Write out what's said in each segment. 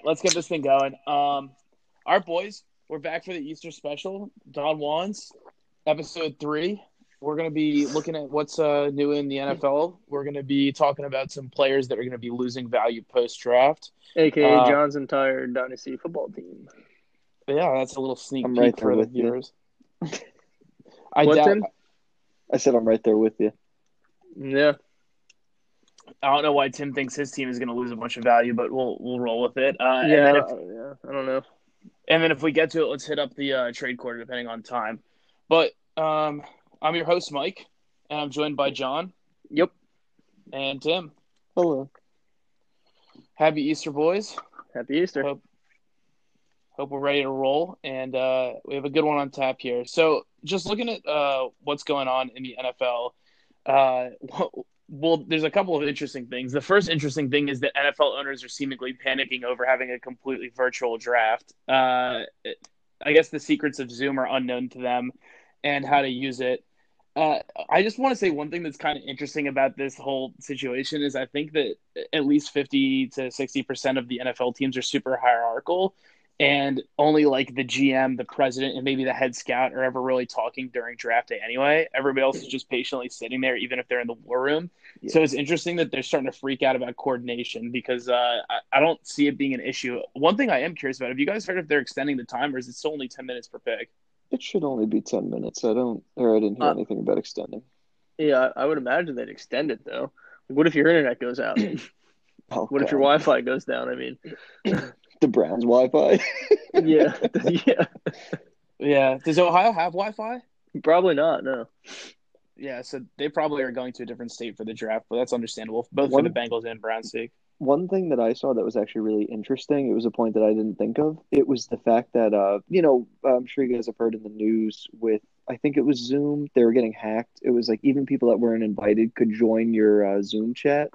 right, let's get this thing going. Um, our boys, we're back for the Easter special. Don Juan's episode three. We're going to be looking at what's uh, new in the NFL. We're going to be talking about some players that are going to be losing value post draft. aka Uh, John's entire dynasty football team. Yeah, that's a little sneak I'm peek right for the viewers. I What, doubt. Tim? I said I'm right there with you. Yeah, I don't know why Tim thinks his team is going to lose a bunch of value, but we'll we'll roll with it. Uh, yeah, then if yeah. I don't know. And then if we get to it, let's hit up the uh, trade quarter depending on time. But um, I'm your host, Mike, and I'm joined by John Yep. and Tim. Hello. Happy Easter, boys. Happy Easter. Hope, hope we're ready to roll. And uh, we have a good one on tap here. So, just looking at uh, what's going on in the NFL, uh, well, there's a couple of interesting things. The first interesting thing is that NFL owners are seemingly panicking over having a completely virtual draft. Uh, I guess the secrets of Zoom are unknown to them and how to use it. Uh, I just want to say one thing that's kind of interesting about this whole situation is I think that at least 50 to 60% of the NFL teams are super hierarchical and only like the GM, the president, and maybe the head scout are ever really talking during draft day anyway. Everybody else is just patiently sitting there, even if they're in the war room. So it's interesting that they're starting to freak out about coordination because uh, I, I don't see it being an issue. One thing I am curious about have you guys heard if they're extending the time or is it still only 10 minutes per pick? It should only be ten minutes. I don't, or I didn't hear Uh, anything about extending. Yeah, I I would imagine they'd extend it though. What if your internet goes out? Oh, what if your Wi-Fi goes down? I mean, the Browns Wi-Fi? yeah, yeah. Yeah. Does Ohio have Wi Fi? Probably not. No. Yeah, so they probably are going to a different state for the draft, but that's understandable, both One- for the Bengals and Browns' sake. One thing that I saw that was actually really interesting. It was a point that I didn't think of. It was the fact that, uh, you know, I'm sure you guys have heard in the news with, I think it was Zoom. They were getting hacked. It was like even people that weren't invited could join your uh, Zoom chat.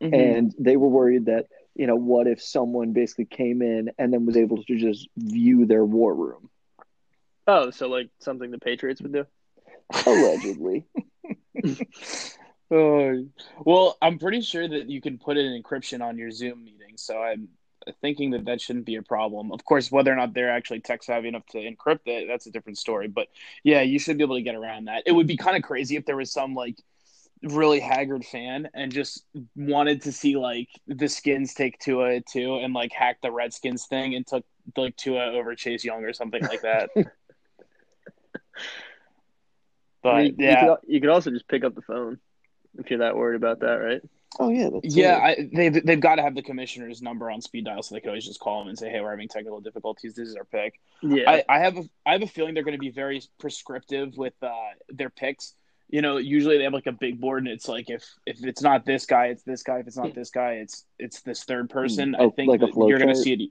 Mm-hmm. and they were worried that you know what if someone basically came in and then was able to just view their war room Oh, so like something the Patriots would do? allegedly Oh, well, I'm pretty sure that you can put an encryption on your Zoom meeting, so I'm thinking that that shouldn't be a problem. Of course, whether or not they're actually tech savvy enough to encrypt it, that's a different story. But yeah, you should be able to get around that. It would be kind of crazy if there was some like really haggard fan and just wanted to see like the Skins take Tua too and like hack the Redskins thing and took like Tua over Chase Young or something like that. but I mean, yeah, you could, you could also just pick up the phone if you're that worried about that, right? oh yeah that's Yeah. I, they've they've got to have the commissioner's number on speed dial, so they could always just call him and say, "Hey, we're having technical difficulties. This is our pick." Yeah. I, I have a I have a feeling they're going to be very prescriptive with uh, their picks. You know, usually they have like a big board, and it's like if if it's not this guy, it's this guy. If it's not hmm. this guy, it's it's this third hmm. person. I Oh, think like that you're going to see it.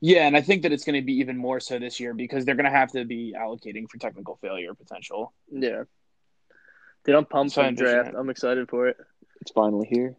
Yeah, and I think that it's going to be even more so this year because they're going to have to be allocating for technical failure potential. yeah. Dude, I'm pumped So for the draft. it. I'm excited for it. it's finally here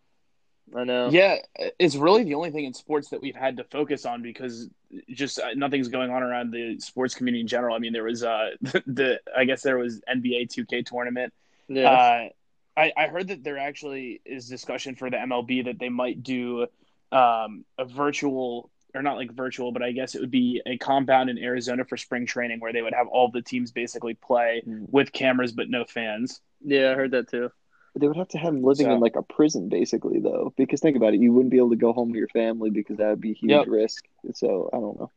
I know. Yeah, it's really the only thing in sports that we've had to focus on because just uh, nothing's going on around the sports community in general. I mean, there was uh the I guess there was NBA 2K tournament. Yeah. Uh, I I heard that there actually is discussion for the MLB that they might do um a virtual or not like virtual, but I guess it would be a compound in Arizona for spring training where they would have all the teams basically play Mm. with cameras but no fans. yeah, I heard that too. They would have to have him living So- in like a prison basically though because think about it you wouldn't be able to go home to your family because that would be a huge Yep. risk so i don't know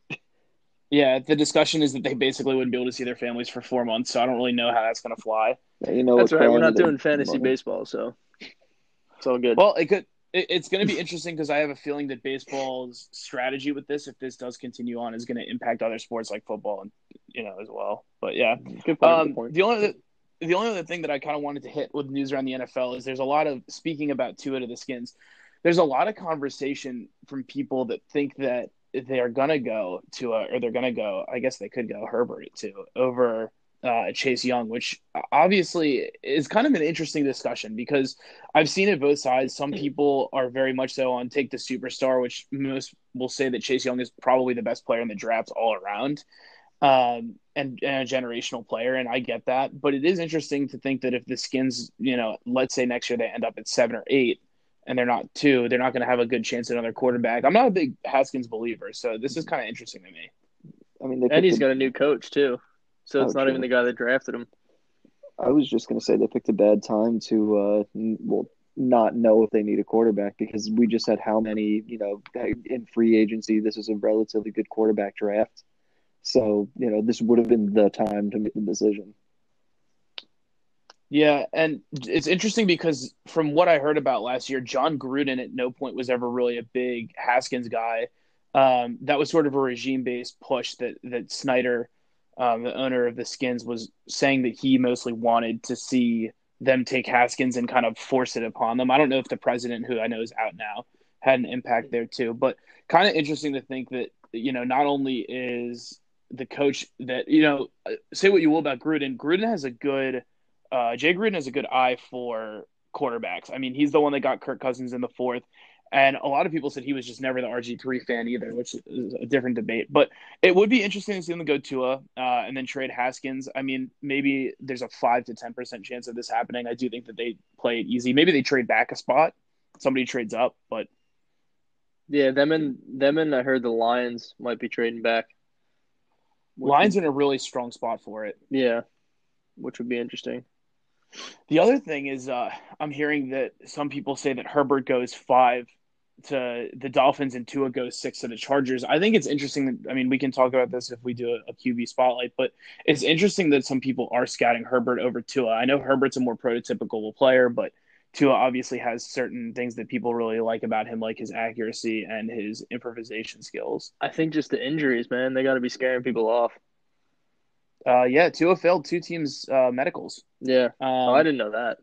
Yeah, the discussion is that they basically wouldn't be able to see their families for four months, so I don't really know how that's going to fly. you know That's what right. We're not doing fantasy money. baseball, so it's all good. Well, it could. It, it's going to be interesting because I have a feeling that baseball's strategy with this, if this does continue on, is going to impact other sports like football and you know as well. But yeah, good point. good um, point. the only other, the only other thing that I kind of wanted to hit with news around the NFL is there's a lot of speaking about Tua to the Skins. There's a lot of conversation from people that think that they are gonna go to a, or they're gonna go. I guess they could go Herbert too over uh, Chase Young, which obviously is kind of an interesting discussion because I've seen it both sides. Some people are very much so on take the superstar, which most will say that Chase Young is probably the best player in the draft all around um, and, and a generational player, and I get that. But it is interesting to think that if the Skins, you know, let's say next year they end up at seven or eight, and they're not two, they're not going to have a good chance at another quarterback. I'm not a big Haskins believer, so this is kind of interesting to me. I mean, they And he's picked a- got a new coach too, so it's Oh, not true. even the guy that drafted him. I was just going to say they picked a bad time to, uh, n- well, not know if they need a quarterback because we just had how many, you know, in free agency, this is a relatively good quarterback draft. So, you know, this would have been the time to make the decision. Yeah, and it's interesting because from what I heard about last year, John Gruden at no point was ever really a big Haskins guy. Um, that was sort of a regime-based push that that Snyder, um, the owner of the Skins, was saying that he mostly wanted to see them take Haskins and kind of force it upon them. I don't know if the president, who I know is out now, had an impact there too, but kind of interesting to think that you know not only is the coach that you know say what you will about Gruden, Gruden has a good uh, Jay Gruden has a good eye for quarterbacks. I mean, he's the one that got Kirk Cousins in the fourth. And a lot of people said he was just never the RG3 fan either, which is a different debate. But it would be interesting to see them go Tua uh, and then trade Haskins. I mean, maybe there's a 5 to 10% chance of this happening. I do think that they play it easy. Maybe they trade back a spot. Somebody trades up, but Yeah, them and them and I heard the Lions might be trading back. Lions would- in a really strong spot for it. yeah, which would be interesting. The other thing is, uh, I'm hearing that some people say that Herbert goes five to the Dolphins and Tua goes six to the Chargers. I think it's interesting. That, I mean, we can talk about this if we do a, a QB spotlight, but it's interesting that some people are scouting Herbert over Tua. I know Herbert's a more prototypical player, but Tua obviously has certain things that people really like about him, like his accuracy and his improvisation skills. I think just the injuries, man, they got to be scaring people off. Uh, yeah, Tua failed two teams' uh, medicals. Yeah. Um, oh, I didn't know that.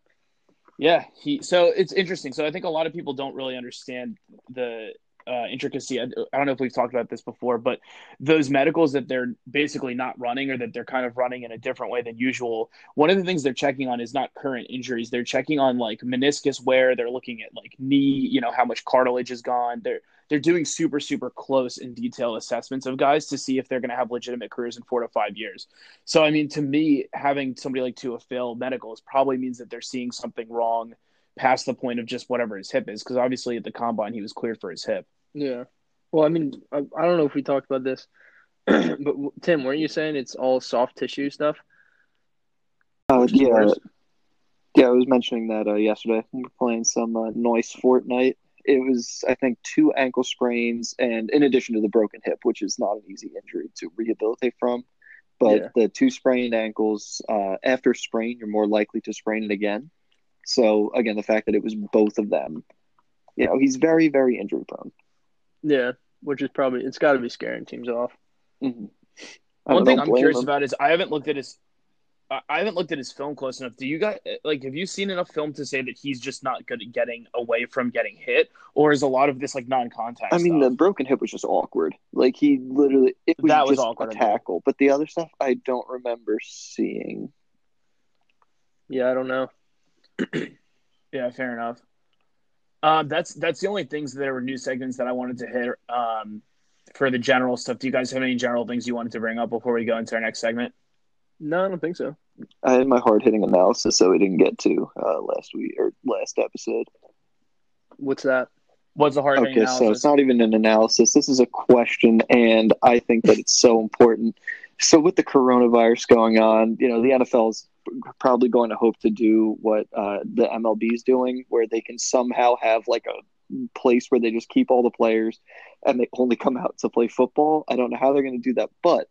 Yeah, he. So it's interesting. So I think a lot of people don't really understand the uh, intricacy. I, I don't know if we've talked about this before, but those medicals that they're basically not running, or that they're kind of running in a different way than usual. One of the things they're checking on is not current injuries. They're checking on like meniscus wear. They're looking at like knee. You know how much cartilage is gone. They're they're doing super super close and detailed assessments of guys to see if they're going to have legitimate careers in four to five years. So I mean, to me, having somebody like Tua fail medicals probably means that they're seeing something wrong past the point of just whatever his hip is, because obviously at the combine he was cleared for his hip. Yeah. Well, I mean, I, I don't know if we talked about this, but Tim, weren't you saying it's all soft tissue stuff? Uh, yeah, worse. yeah, I was mentioning that uh, yesterday. We were playing some uh, Noise Fortnite. It was, I think, two ankle sprains, and in addition to the broken hip, which is not an easy injury to rehabilitate from. But Yeah. the two sprained ankles, uh, after sprain, you're more likely to sprain it again. So again, the fact that it was both of them, you know, he's very, very injury prone. Yeah, which is probably it's got to be scaring teams off. Mm-hmm. One thing I'm curious him. about is I haven't looked at his. I I haven't looked at his film close enough. Do you guys like? Have you seen enough film to say that he's just not good at getting away from getting hit, or is a lot of this like non-contact? I mean, stuff? the broken hip was just awkward. Like he literally, it was, That was just awkward a tackle. But the other stuff, I don't remember seeing. Yeah, I don't know. Yeah, fair enough. Uh, that's that's the only things that were new segments that I wanted to hit. Um, for the general stuff, do you guys have any general things you wanted to bring up before we go into our next segment? No, I don't think so. I had my hard hitting analysis, so we didn't get to uh, last week or last episode. What's that? What's the hard hitting Okay, so it's not even an analysis. This is a question, and I think that it's so important. So, with the coronavirus going on, you know, the NFL is probably going to hope to do what uh, the MLB is doing, where they can somehow have like a place where they just keep all the players and they only come out to play football. I don't know how they're going to do that, but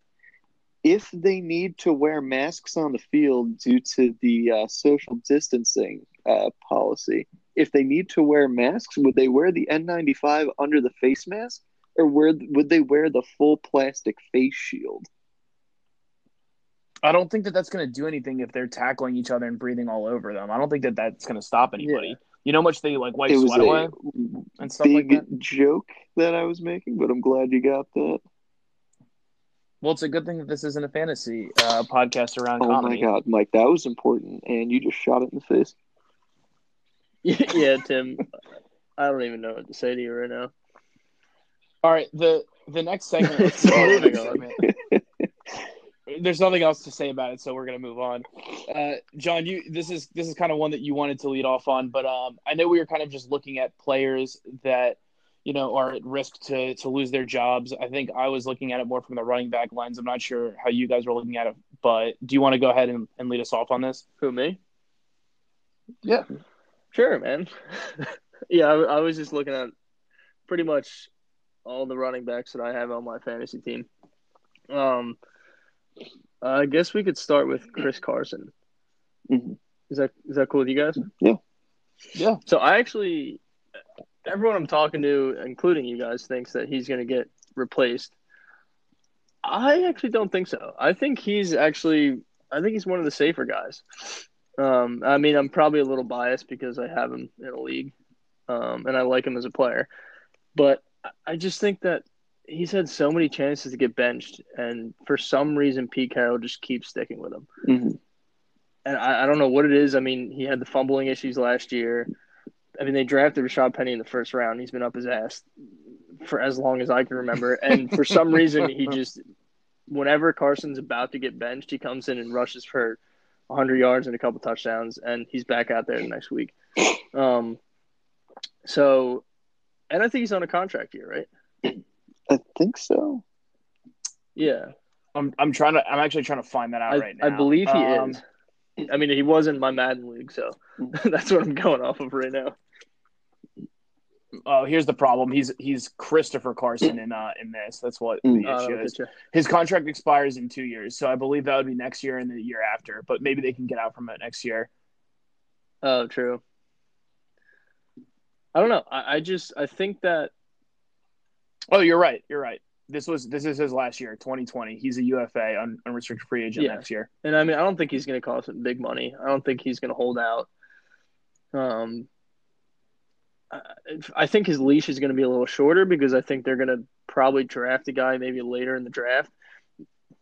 if they need to wear masks on the field due to the uh, social distancing uh, policy, if they need to wear masks, would they wear the N95 under the face mask, or would would they wear the full plastic face shield? I don't think that that's going to do anything if they're tackling each other and breathing all over them. I don't think that that's going to stop anybody. Yeah. You know how much they like wipe it was sweat away and stuff like big that. joke that I was making, but I'm glad you got that. Well, it's a good thing that this isn't a fantasy uh, podcast around Oh comedy. my god, Mike, that was important, and you just shot it in the face. yeah, Tim. I don't even know what to say to you right now. All right, the the next segment. let's- Moving next on. Segment. there's nothing else to say about it, so we're gonna move on. Uh, John, you this is this is kind of one that you wanted to lead off on, but um, I know we were kind of just looking at players that you know are at risk to to lose their jobs. I think I was looking at it more from the running back lens. I'm not sure how you guys were looking at it, but do you want to go ahead and, and lead us off on this? Who me? Yeah, sure, man. yeah, I, I was just looking at pretty much all the running backs that I have on my fantasy team. Um, I guess we could start with Chris Carson. Mhm. Is that is that cool with you guys? Yeah. Yeah. So I actually, everyone I'm talking to, including you guys, thinks that he's going to get replaced. I actually don't think so. I think he's actually, I think he's one of the safer guys. Um, I mean, I'm probably a little biased because I have him in a league, um, and I like him as a player, but I just think that he's had so many chances to get benched, and for some reason, Pete Carroll just keeps sticking with him Mhm. and I, I don't know what it is. I mean, he had the fumbling issues last year. I mean, they drafted Rashad Penny in the first round. He's been up his ass for as long as I can remember. And for some reason, he just, whenever Carson's about to get benched, he comes in and rushes for 100 yards and a couple touchdowns, and he's back out there the next week. Um, so, and I think he's on a contract here, right? I think so. Yeah, I'm I'm trying to I'm actually trying to find that out I, right now. I believe he Um, is. I mean, he was in my Madden league, so that's what I'm going off of right now. Oh, here's the problem. He's he's Christopher Carson in uh in this. That's what the Mm. Uh, issue is. at. His contract expires in two years, so I believe that would be next year and the year after. But maybe they can get out from it next year. Oh, true. I don't know. I, I just I think that Oh, you're right. You're right. This was this is his last year, 2020. He's a UFA, un, unrestricted free agent Yeah. next year. and I mean I don't think he's going to cost him big money. I don't think he's going to hold out. Um, I, I think his leash is going to be a little shorter because I think they're going to probably draft a guy maybe later in the draft,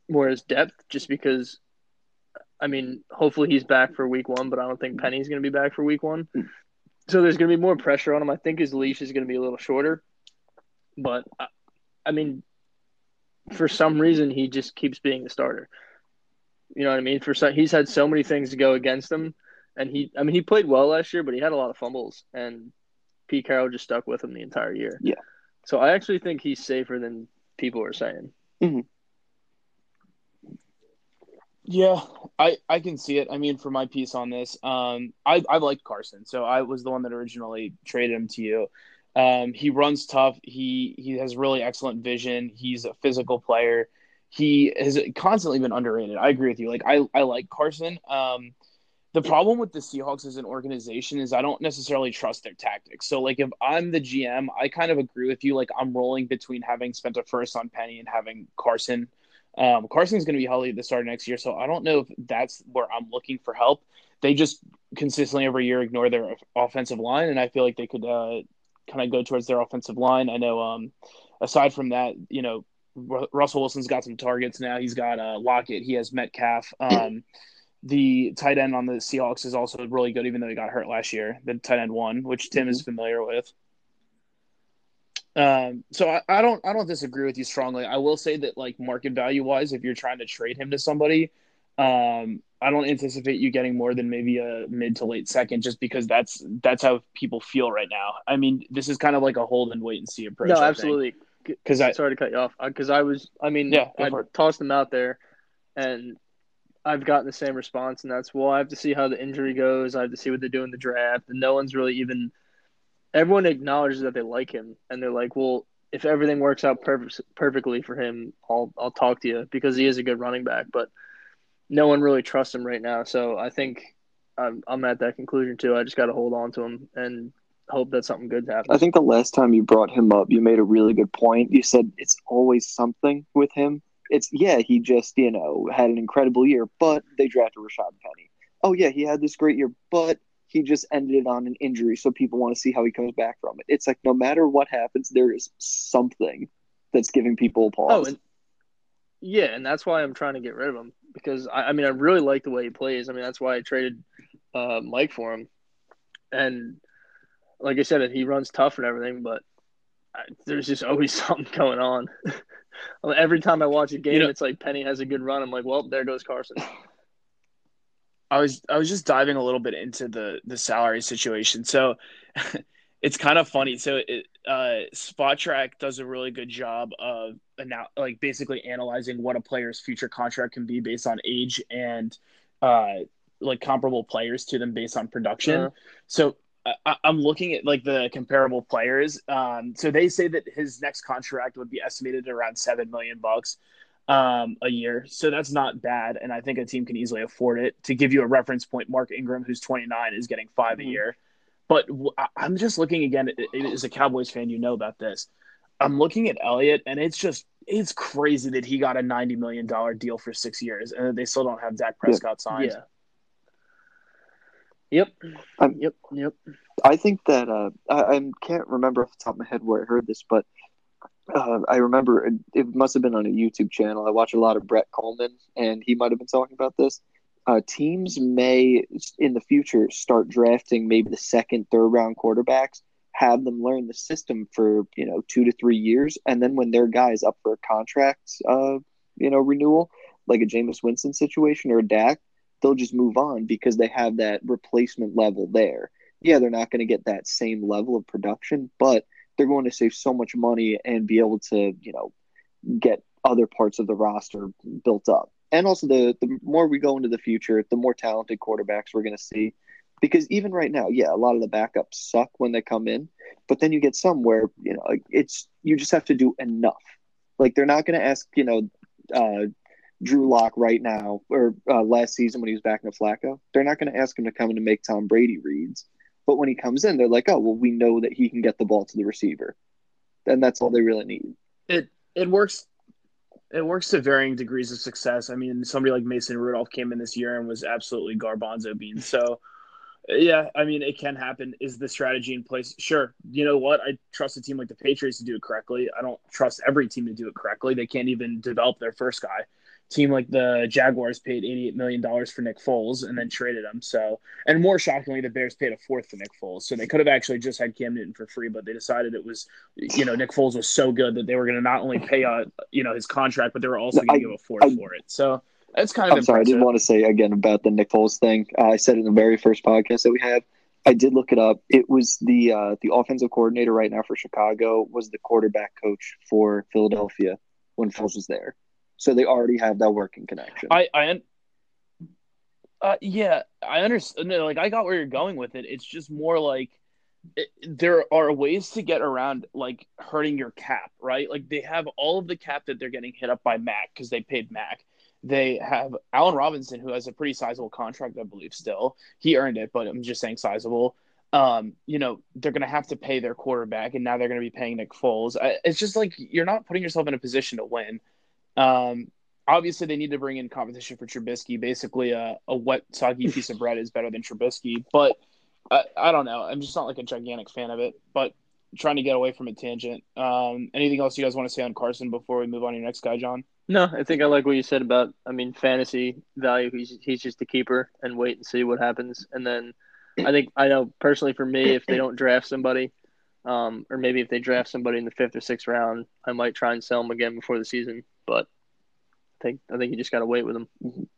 more as depth, just because. I mean, hopefully he's back for week one, but I don't think Penny's going to be back for week one. So there's going to be more pressure on him. I think his leash is going to be a little shorter, but I, I mean, for some reason he just keeps being the starter. You know what I mean? For some, he's had so many things to go against him, and he, I mean, he played well last year, but he had a lot of fumbles, and Pete Carroll just stuck with him the entire year. Yeah. So I actually think he's safer than people are saying. Yeah, I, I can see it. I mean, for my piece on this, um, I I like Carson, so I was the one that originally traded him to you. Um, he runs tough. He he has really excellent vision. He's a physical player. He has constantly been underrated. I agree with you. Like I I like Carson. Um, the problem with the Seahawks as an organization is I don't necessarily trust their tactics. So like if I'm the GM, I kind of agree with you. Like I'm rolling between having spent a first on Penny and having Carson. Um, Carson's going to be healthy at the start of next year, so I don't know if that's where I'm looking for help. They just consistently every year ignore their offensive line, and I feel like they could uh, kind of go towards their offensive line. I know. Um, aside from that, you know, Ru- Russell Wilson's got some targets now. He's got uh, Lockett. He has Metcalf. Um, the tight end on the Seahawks is also really good, even though he got hurt last year. The tight end one, which Tim is familiar with. Um, so I, I don't I don't disagree with you strongly. I will say that like market value wise, if you're trying to trade him to somebody, um, I don't anticipate you getting more than maybe a mid to late second, just because that's that's how people feel right now. I mean, this is kind of like a hold and wait and see approach. No, absolutely. Because I Sorry to cut you off because I was. I mean, Yeah, I tossed them out there, and I've gotten the same response, and that's well, I have to see how the injury goes. I have to see what they do in the draft, and no one's really even. Everyone acknowledges that they like him, and they're like, "Well, if everything works out perfect, perfectly for him, I'll I'll talk to you because he is a good running back." But no one really trusts him right now, so I think I'm I'm at that conclusion too. I just got to hold on to him and hope that something good happens. I think the last time you brought him up, you made a really good point. You said it's always something with him. It's yeah, he just you know had an incredible year, but they drafted Rashad Penny. Oh yeah, he had this great year, but he just ended it on an injury, so people want to see how he comes back from it. It's like no matter what happens, there is something that's giving people a pause. Oh, and yeah, and that's why I'm trying to get rid of him because I, I mean I really like the way he plays. I mean that's why I traded uh, Mike for him, and like I said, he runs tough and everything, but I, there's just always something going on Every time I watch a game, You know- it's like Penny has a good run. I'm like, well, there goes Carson. I was I was just diving a little bit into the the salary situation. So it's kind of funny. So it, uh, Spotrac does a really good job of ana- like basically analyzing what a player's future contract can be based on age and uh, like comparable players to them based on production. Uh-huh. So I, I'm looking at like the comparable players. Um, so they say that his next contract would be estimated at around seven million bucks um, a year. So that's not bad, and I think a team can easily afford it. To give you a reference point, Mark Ingram, who's 29, is getting 5 a Mhm. year. But I- I'm just looking again. As a Cowboys fan, you know about this. I'm looking at Elliott, and it's just it's crazy that he got a 90 million dollar deal for six years, and they still don't have Dak Prescott signed. Yeah. Yep. I'm- yep. Yep. I think that uh, I, I can't remember off the top of my head where I heard this, but uh, I remember it, it must have been on a YouTube channel. I watch a lot of Brett Kollmann, and he might have been talking about this. Uh, teams may, in the future, start drafting maybe the second, third round quarterbacks, have them learn the system for you know two to three years, and then when their guy is up for a contract, uh, you know, renewal, like a Jameis Winston situation or a Dak, they'll just move on because they have that replacement level there yeah, they're not going to get that same level of production, but they're going to save so much money and be able to, you know, get other parts of the roster built up. And also, the the more we go into the future, the more talented quarterbacks we're going to see. Because even right now, yeah, a lot of the backups suck when they come in, but then you get some where you know it's you just have to do enough. Like they're not going to ask you know uh, Drew Lock right now or uh, last season when he was back in the Flacco. They're not going to ask him to come in and make Tom Brady reads. But when he comes in, they're like, oh, well, we know that he can get the ball to the receiver. And that's all they really need. it it works it works to varying degrees of success. I mean, somebody like Mason Rudolph came in this year and was absolutely garbanzo beans. So, yeah, I mean, it can happen. Is the strategy in place? Sure. You know what? I trust a team like the Patriots to do it correctly. I don't trust every team to do it correctly. They can't even develop their first guy. Team like the Jaguars paid $88 million for Nick Foles and then traded him. So, and more shockingly, the Bears paid a fourth for Nick Foles. So they could have actually just had Cam Newton for free, but they decided it was, you know, Nick Foles was so good that they were going to not only pay, uh, you know, his contract, but they were also going to give a fourth I- for it. So that's kind of I'm sorry, I impressive. did want to say again about the Nick Foles thing. Uh, I said in the very first podcast that we had. I did look it up. It was the uh, the offensive coordinator right now for Chicago was the quarterback coach for Philadelphia when Foles was there. So they already have that working connection. I, I, un- uh, yeah, I understand. No, like, I got where you're going with it. It's just more like it, there are ways to get around like hurting your cap, right? Like they have all of the cap that they're getting hit up by Mac because they paid Mac. They have Allen Robinson, who has a pretty sizable contract, I believe. Still, he earned it, but I'm just saying sizable. Um, you know, they're going to have to pay their quarterback, and now they're going to be paying Nick Foles. It's just like you're not putting yourself in a position to win. Um, obviously, they need to bring in competition for Trubisky. Basically, a, a wet, soggy piece of bread is better than Trubisky, but I, I don't know. I'm just not like a gigantic fan of it, but trying to get away from a tangent. Um, anything else you guys want to say on Carson before we move on to your next guy, John? No, I think I like what you said about. I mean, fantasy value. He's he's just a keeper and wait and see what happens. And then I think I know personally for me, if they don't draft somebody, um, or maybe if they draft somebody in the fifth or sixth round, I might try and sell them again before the season. But I think I think you just got to wait with them.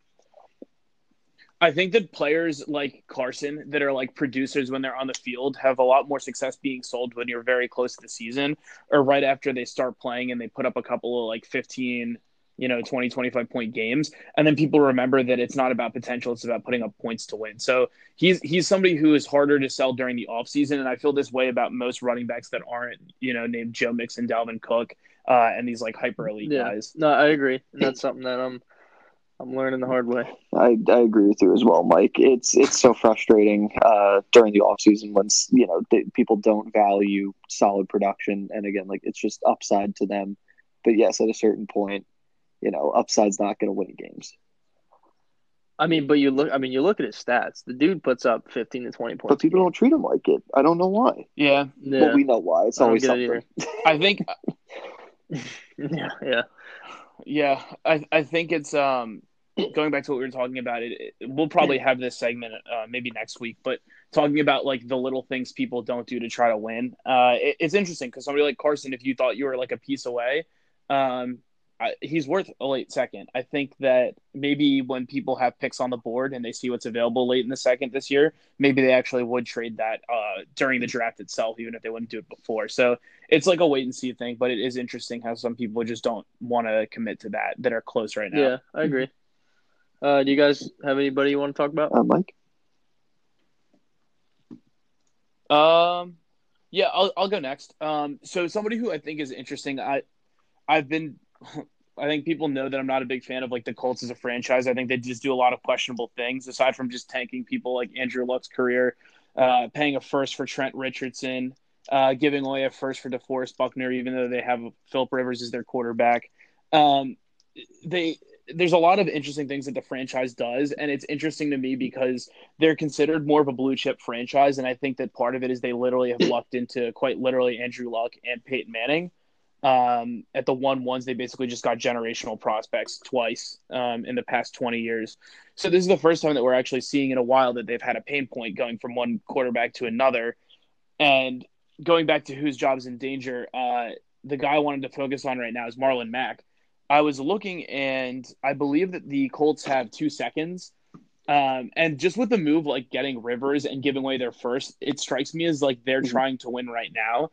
I think that players like Carson that are like producers when they're on the field have a lot more success being sold when you're very close to the season or right after they start playing and they put up a couple of like 15, you know, 20, 25 point games. And then people remember that it's not about potential, it's about putting up points to win. So he's he's somebody who is harder to sell during the offseason. And I feel this way about most running backs that aren't, you know, named Joe Mixon, Dalvin Cook, uh, and these like hyper elite Yeah. guys. No, I agree, and that's something that I'm I'm learning the hard way. I, I agree with you as well, Mike. It's it's so frustrating uh, during the off season when you know they, people don't value solid production, and again, like it's just upside to them. But yes, at a certain point, you know, upside's not going to win games. I mean, but you look. I mean, you look at his stats. The dude puts up 15 to 20 points. But people don't treat him like it. I don't know why. Yeah. Yeah, Well, we know why. It's I don't always get it something. I think yeah, yeah. Yeah, I I think it's um going back to what we were talking about. It, it we'll probably have this segment uh, maybe next week, but talking about like the little things people don't do to try to win. Uh, it, it's interesting because somebody like Carson, if you thought you were like a piece away, um, I, he's worth a late second. I think that maybe when people have picks on the board and they see what's available late in the second this year, maybe they actually would trade that uh, during the draft itself, even if they wouldn't do it before. So it's like a wait and see thing, but it is interesting how some people just don't want to commit to that that are close right now. Yeah, I agree. Uh, do you guys have anybody you want to talk about? Uh, Mike? Um, yeah, I'll I'll go next. Um, so somebody who I think is interesting, I I've been I think people know that I'm not a big fan of like the Colts as a franchise. I think they just do a lot of questionable things aside from just tanking people like Andrew Luck's career, uh, paying a first for Trent Richardson, uh, giving away a first for DeForest Buckner, even though they have Philip Rivers as their quarterback. Um, they there's a lot of interesting things that the franchise does, and it's interesting to me because they're considered more of a blue chip franchise, and I think that part of it is they literally have lucked into quite literally Andrew Luck and Peyton Manning. Um, at the one ones, they basically just got generational prospects twice um, in the past 20 years. So this is the first time that we're actually seeing in a while that they've had a pain point going from one quarterback to another. And going back to whose job is in danger, uh, the guy I wanted to focus on right now is Marlon Mack. I was looking, and I believe that the Colts have two seconds. Um, and just with the move, like getting Rivers and giving away their first, it strikes me as like they're mm-hmm. trying to win right now.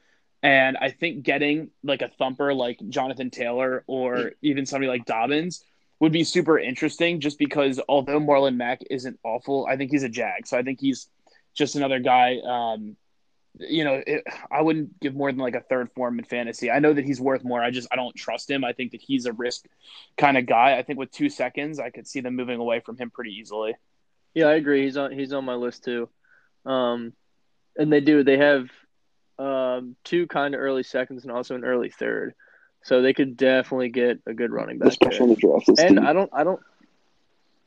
And I think getting like a thumper like Jonathan Taylor or even somebody like Dobbins would be super interesting just because although Marlon Mack isn't awful, I think he's a jag. So I think he's just another guy. Um, you know, it, I wouldn't give more than like a third form in fantasy. I know that he's worth more. I just I don't trust him. I think that he's a risk kind of guy. I think with two seconds, I could see them moving away from him pretty easily. Yeah, I agree. He's on he's on my list too. Um, and they do. They have um, two kind of early seconds and also an early third. So they could definitely get a good running back. Especially in the draft. And I don't, I don't,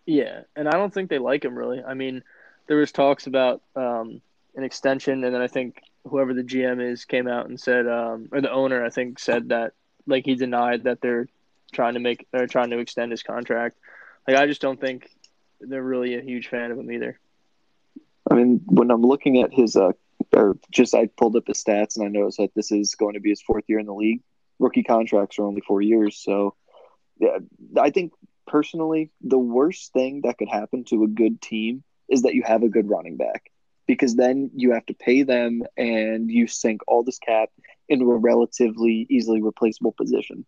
yeah, and I don't think they like him really. I mean, there was talks about um, an extension, and then I think whoever the GM is came out and said, um, or the owner, I think, said that like he denied that they're trying to make, they're trying to extend his contract. Like I just don't think they're really a huge fan of him either. I mean, when I'm looking at his uh, or just I pulled up his stats and I noticed that this is going to be his fourth year in the league. Rookie contracts are only four years, so yeah, I think personally the worst thing that could happen to a good team is that you have a good running back because then you have to pay them and you sink all this cap into a relatively easily replaceable position.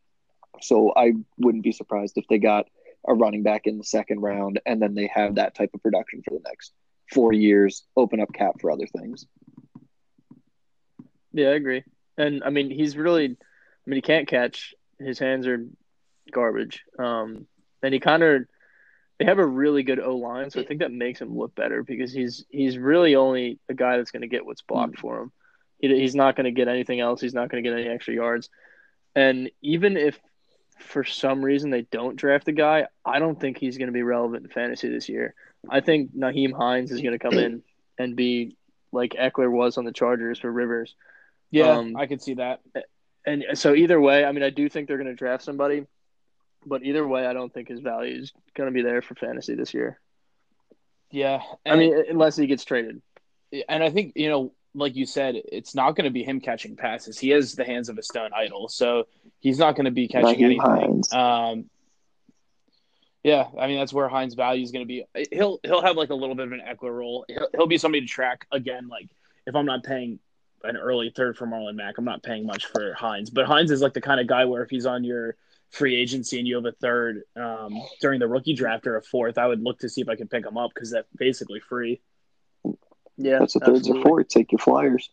So I wouldn't be surprised if they got a running back in the second round and then they have that type of production for the next four years, open up cap for other things. Yeah, I agree. And I mean, he's really, I mean, he can't catch. His hands are garbage. Um, and he kind of, they have a really good O line, so I think that makes him look better because he's he's really only a guy that's going to get what's blocked for him. He, he's not going to get anything else. He's not going to get any extra yards. And even if for some reason they don't draft the guy, I don't think he's going to be relevant in fantasy this year. I think Nyheim Hines is going to come in and be like Ekeler was on the Chargers for Rivers. Yeah, um, I could see that. And so either way, I mean, I do think they're going to draft somebody, but either way, I don't think his value is going to be there for fantasy this year. Yeah, I mean, unless he gets traded. And I think you know, like you said, it's not going to be him catching passes. He has the hands of a stone idol, so he's not going to be catching anything. Um, yeah, I mean that's where Hines' value is going to be. He'll he'll have like a little bit of an Ekeler role. He'll, he'll be somebody to track again. Like if I'm not paying an early third for Marlon Mack. I'm not paying much for Hines, but Hines is like the kind of guy where if he's on your free agency and you have a third um, during the rookie draft or a fourth, I would look to see if I can pick him up because that's basically free. Yeah, that's a thirds or fourth. Take your flyers.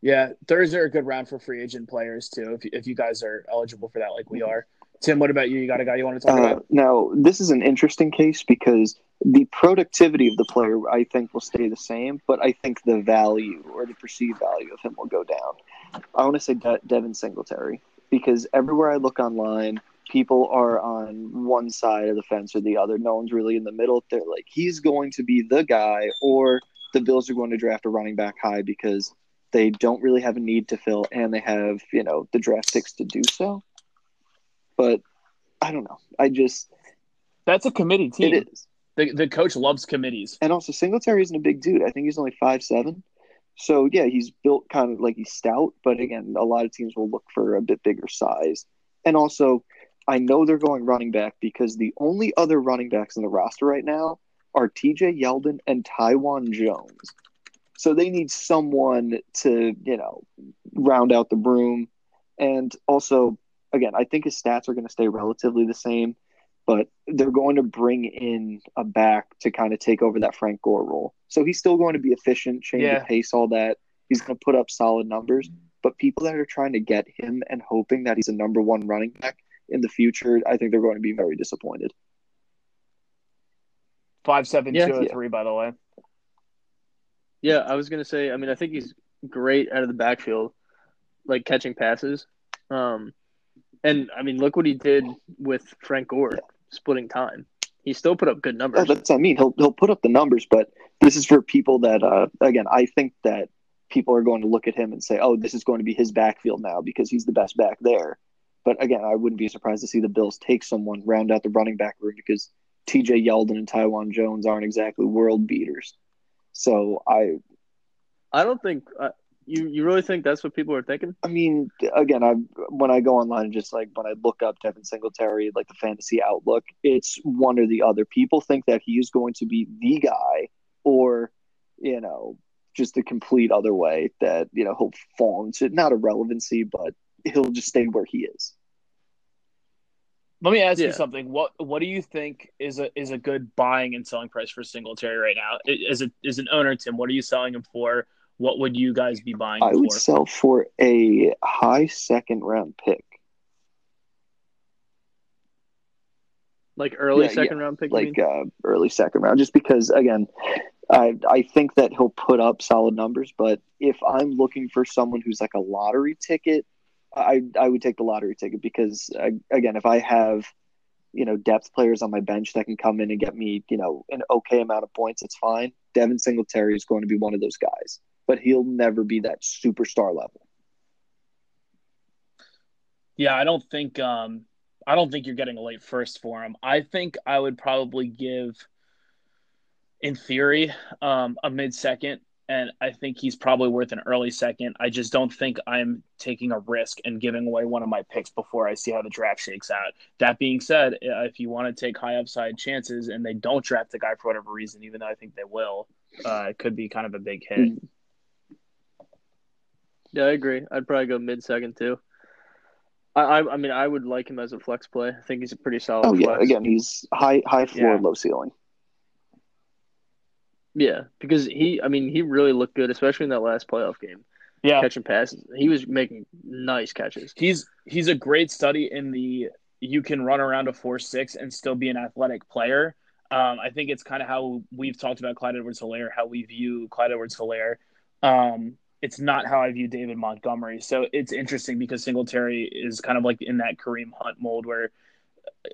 Yeah, thirds are a good round for free agent players too. If if you guys are eligible for that, like we are. Tim, what about you? You got a guy you want to talk uh, about? Now, this is an interesting case because the productivity of the player, I think, will stay the same, but I think the value or the perceived value of him will go down. I want to say De- Devin Singletary because everywhere I look online, people are on one side of the fence or the other. No one's really in the middle. They're like, he's going to be the guy, or the Bills are going to draft a running back high because they don't really have a need to fill and they have, you know, the draft picks to do so. But I don't know. I just that's a committee team. It is. The the coach loves committees. And also Singletary isn't a big dude. I think he's only five seven. So yeah, he's built kind of like he's stout, but again, a lot of teams will look for a bit bigger size. And also, I know they're going running back because the only other running backs in the roster right now are TJ Yeldon and Taiwan Jones. So they need someone to, you know, round out the room. And also, again, I think his stats are going to stay relatively the same, but they're going to bring in a back to kind of take over that Frank Gore role. So he's still going to be efficient, change Yeah. the pace, all that. He's going to put up solid numbers. But people that are trying to get him and hoping that he's a number one running back in the future, I think they're going to be very disappointed. Five seven Yeah. two oh three, by the way. Yeah, I was gonna say. I mean, I think he's great out of the backfield, like catching passes. Um, and I mean, look what he did with Frank Gore, splitting time. He still put up good numbers. that's what I mean. He'll he'll put up the numbers, but this is for people that uh, again, I think that people are going to look at him and say, "Oh, this is going to be his backfield now because he's the best back there." But again, I wouldn't be surprised to see the Bills take someone round out the running back room because T.J. Yeldon and Taiwan Jones aren't exactly world beaters. So I, I don't think uh, you. You really think that's what people are thinking? I mean, again, I when I go online, and just like when I look up Devin Singletary, like the fantasy outlook, it's one or the other. People think that he is going to be the guy, or you know, just the complete other way that you know he'll fall into not irrelevancy, but he'll just stay where he is. Let me ask Yeah. you something. What what do you think is a is a good buying and selling price for Singletary right now? Is it is a an owner, Tim, what are you selling him for? What would you guys be buying I him would sell for a high second round pick, Like early Yeah, second round pick? you like mean? uh, early second round, just because again, I I think that he'll put up solid numbers. But if I'm looking for someone who's like a lottery ticket, I I would take the lottery ticket because uh, again, if I have you know depth players on my bench that can come in and get me you know an okay amount of points, it's fine. Devin Singletary is going to be one of those guys, but he'll never be that superstar level. Yeah, I don't think um I don't think you're getting a late first for him. I think I would probably give in theory um a mid second and I think he's probably worth an early second. I just don't think I'm taking a risk and giving away one of my picks before I see how the draft shakes out. That being said, if you want to take high upside chances and they don't draft the guy for whatever reason, even though I think they will, uh, it could be kind of a big hit. Yeah, I agree. I'd probably go mid second too. I, I I mean I would like him as a flex play. I think he's a pretty solid Oh yeah, flex. again, he's high high floor, Yeah. low ceiling. Yeah, because he I mean he really looked good, especially in that last playoff game. Yeah, Catching passes. He was making nice catches. he's he's a great study in the you can run around a four six and still be an athletic player. Um, I think it's kind of how we've talked about Clyde Edwards Helaire, how we view Clyde Edwards Helaire. Um, it's not how I view David Montgomery. So it's interesting because Singletary is kind of like in that Kareem Hunt mold where,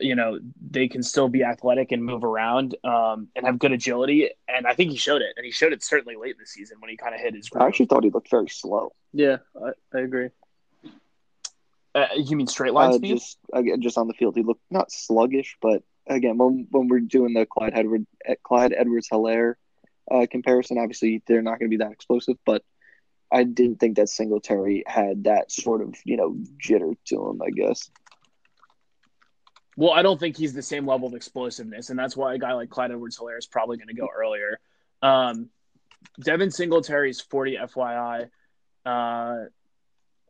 you know, they can still be athletic and move around um, and have good agility. And I think he showed it. And he showed it certainly late in the season when he kind of hit his I actually thought he looked very slow. Yeah, I, I agree. uh, you mean straight line Uh, speed? just again, just on the field, he looked not sluggish, but again, when when we're doing the Clyde Edward Clyde Edwards Helaire uh, comparison, obviously they're not going to be that explosive, but I didn't think that Singletary had that sort of you know jitter to him. I guess. Well, I don't think he's the same level of explosiveness, and that's why a guy like Clyde Edwards Helaire is probably going to go earlier. Um, Devin Singletary's 40 FYI. Uh,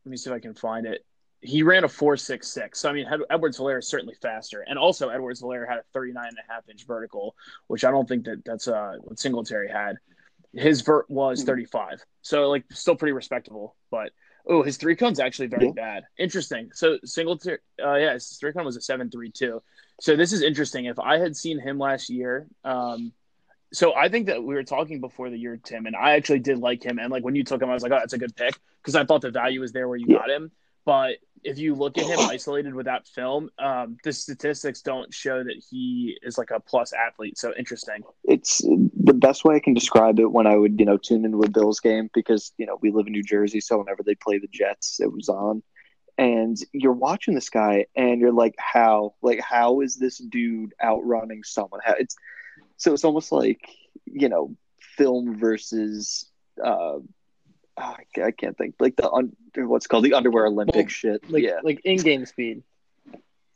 let me see if I can find it. He ran a 4.66. So, I mean, Edwards Helaire is certainly faster. And also, Edwards Helaire had a 39 and a half inch vertical, which I don't think that that's uh, what Singletary had. His vert was Hmm. 35. So, like, still pretty respectable. But, oh, his three cone's actually very Yeah. bad. Interesting. So, Singletary, uh, yeah, his three cone was a 7.32. So, this is interesting. If I had seen him last year, um, so I think that we were talking before the year, Tim, and I actually did like him. And like when you took him, I was like, oh, that's a good pick because I thought the value was there where you Yeah. got him. But if you look at him isolated with that film, um, the statistics don't show that he is like a plus athlete. So interesting. it's the best way I can describe it when I would, you know, tune into a Bills game because, you know, we live in New Jersey. So whenever they play the Jets, it was on. And you're watching this guy and you're like, how? Like, how is this dude outrunning someone? How, it's so it's almost like, you know, film versus, uh, ah, I I can't think like the un, what's called the underwear Olympic Well, shit. Like yeah, like in game speed.